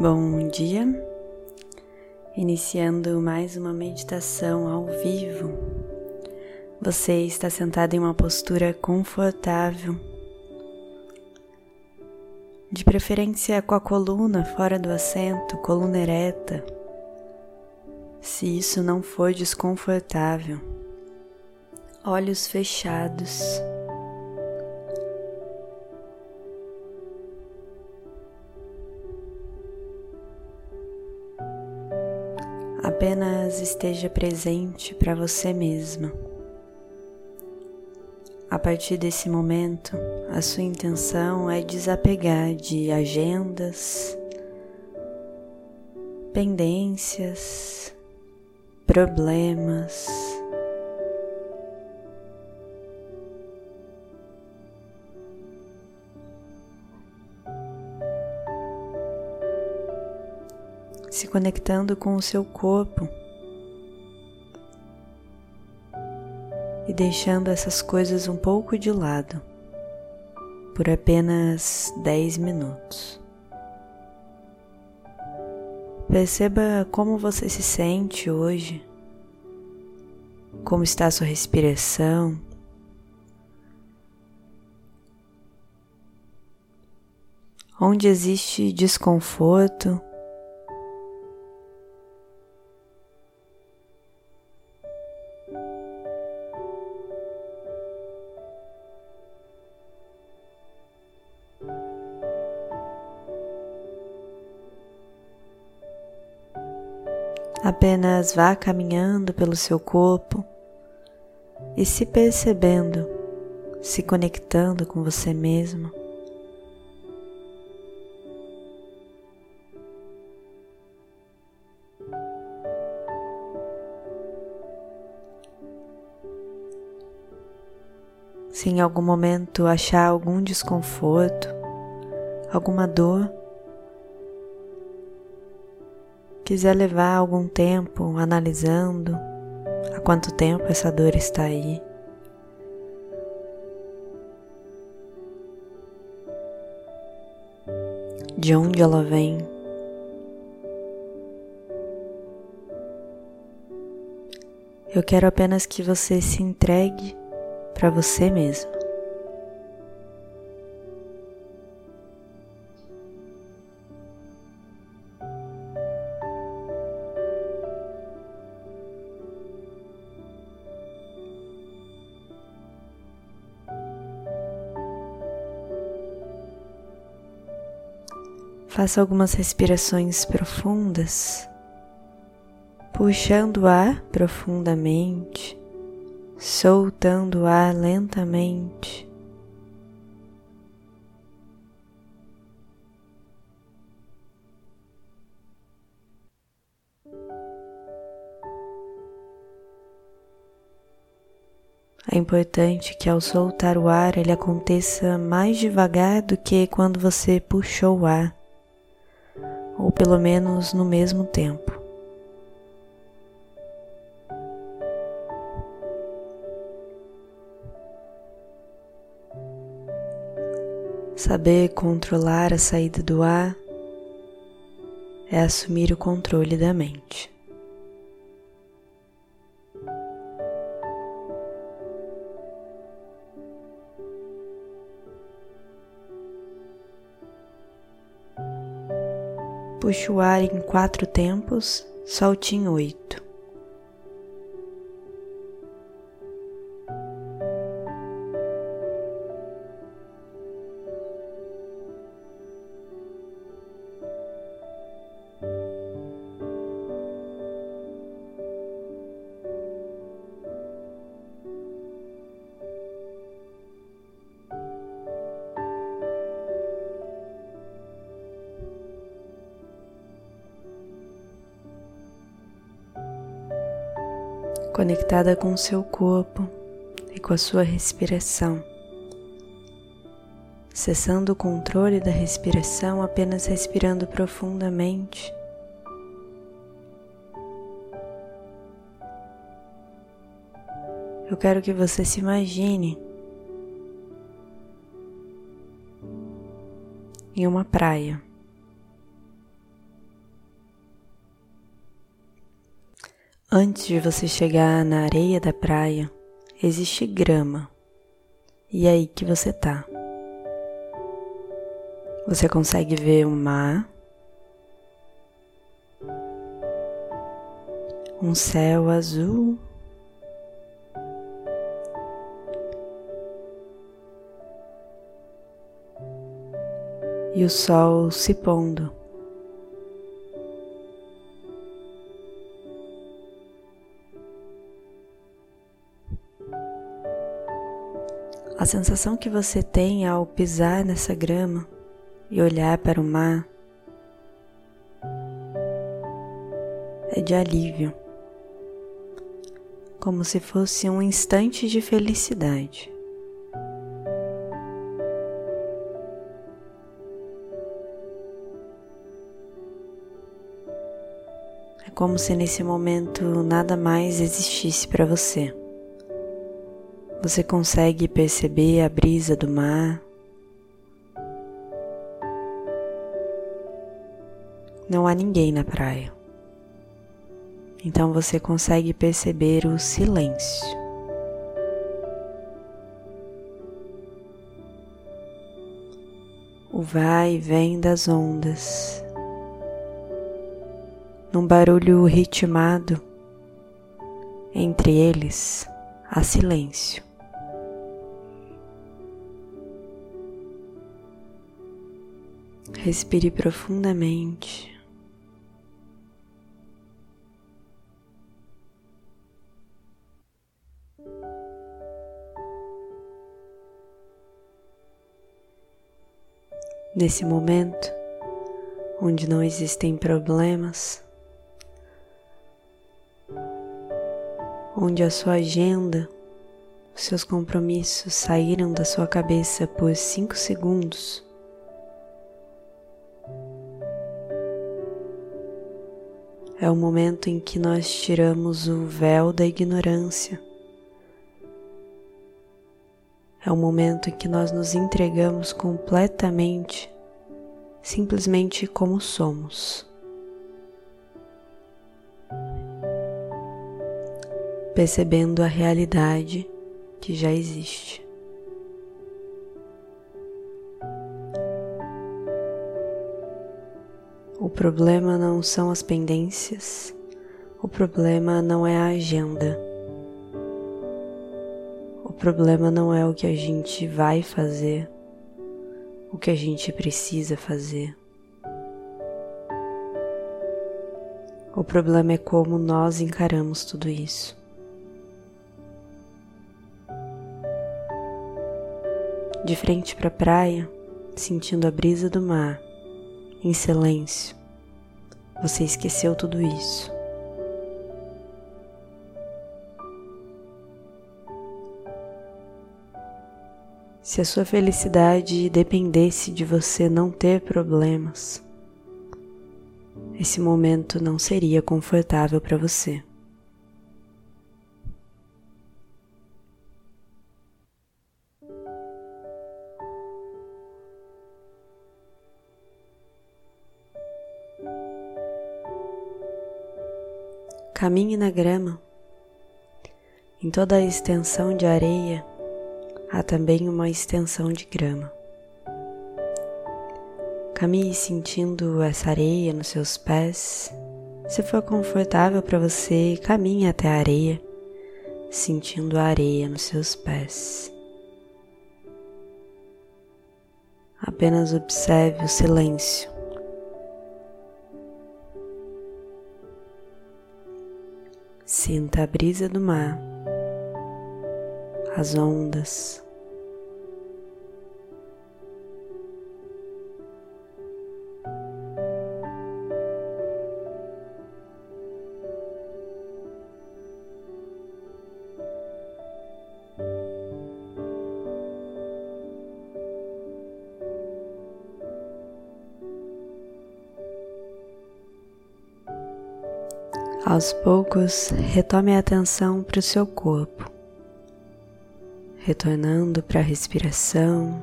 Bom dia, iniciando mais uma meditação ao vivo. Você está sentado em uma postura confortável, de preferência com a coluna fora do assento, coluna ereta. Se isso não for desconfortável, olhos fechados. Apenas esteja presente para você mesma. A partir desse momento, a sua intenção é desapegar de agendas, pendências, problemas. Se conectando com o seu corpo e deixando essas coisas um pouco de lado por apenas 10 minutos. Perceba como você se sente hoje, como está a sua respiração. Onde existe desconforto, Apenas vá caminhando pelo seu corpo e se percebendo, se conectando com você mesmo. Se em algum momento achar algum desconforto, alguma dor, quiser levar algum tempo analisando há quanto tempo essa dor está aí, de onde ela vem. Eu quero apenas que você se entregue para você mesmo. Faça algumas respirações profundas, puxando o ar profundamente, soltando o ar lentamente. É importante que ao soltar o ar ele aconteça mais devagar do que quando você puxou o ar ou pelo menos no mesmo tempo. Saber controlar a saída do ar é assumir o controle da mente. Puxe o ar em quatro tempos, solte em oito. Conectada com o seu corpo e com a sua respiração. Cessando o controle da respiração, apenas respirando profundamente. Eu quero que você se imagine em uma praia. Antes de você chegar na areia da praia, existe grama. E é aí que você tá. Você consegue ver o mar, um céu azul. E o sol se pondo. A sensação que você tem ao pisar nessa grama e olhar para o mar é de alívio, como se fosse um instante de felicidade. É como se nesse momento nada mais existisse para você. Você consegue perceber a brisa do mar? Não há ninguém na praia. Então você consegue perceber o silêncio. O vai e vem das ondas. Num barulho ritmado, entre eles há silêncio. Respire profundamente. Nesse momento, onde não existem problemas, onde a sua agenda, os seus compromissos saíram da sua cabeça por cinco segundos, é o momento em que nós tiramos o véu da ignorância. É o momento em que nós nos entregamos completamente, simplesmente como somos. Percebendo a realidade que já existe. O problema não são as pendências, o problema não é a agenda. O problema não é o que a gente vai fazer, o que a gente precisa fazer. O problema é como nós encaramos tudo isso. De frente para a praia, sentindo a brisa do mar em silêncio. Você esqueceu tudo isso. Se a sua felicidade dependesse de você não ter problemas, esse momento não seria confortável para você. Caminhe na grama. Em toda a extensão de areia há também uma extensão de grama. Caminhe sentindo essa areia nos seus pés. Se for confortável para você, caminhe até a areia, sentindo a areia nos seus pés. Apenas observe o silêncio Sinta a brisa do mar, as ondas. Aos poucos, retome a atenção para o seu corpo, retornando para a respiração,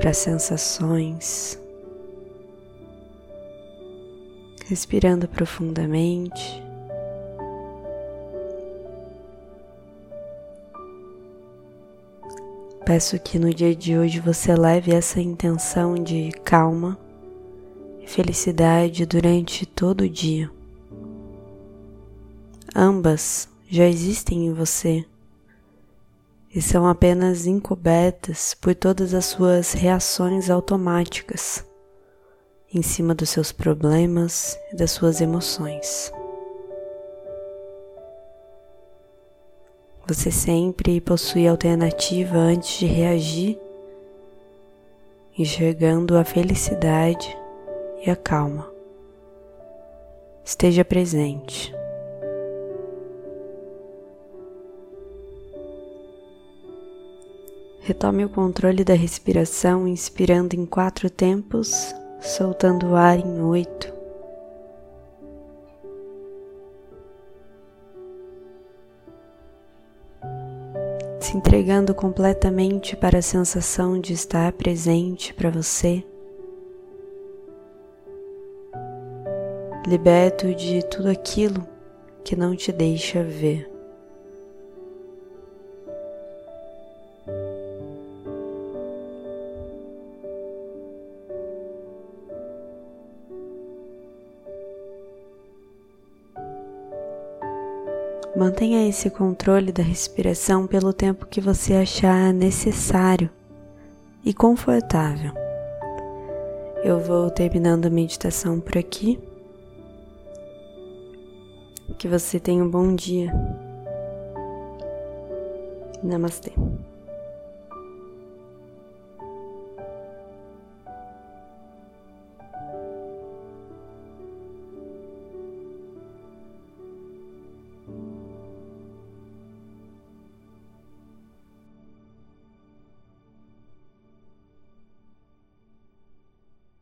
para as sensações, respirando profundamente. Peço que no dia de hoje você leve essa intenção de calma e felicidade durante todo o dia. Ambas já existem em você e são apenas encobertas por todas as suas reações automáticas em cima dos seus problemas e das suas emoções. Você sempre possui alternativa antes de reagir, enxergando a felicidade e a calma. Esteja presente. Retome o controle da respiração, inspirando em quatro tempos, soltando o ar em oito. Se entregando completamente para a sensação de estar presente para você. Liberto de tudo aquilo que não te deixa ver. Mantenha esse controle da respiração pelo tempo que você achar necessário e confortável. Eu vou terminando a meditação por aqui. Que você tenha um bom dia. Namastê.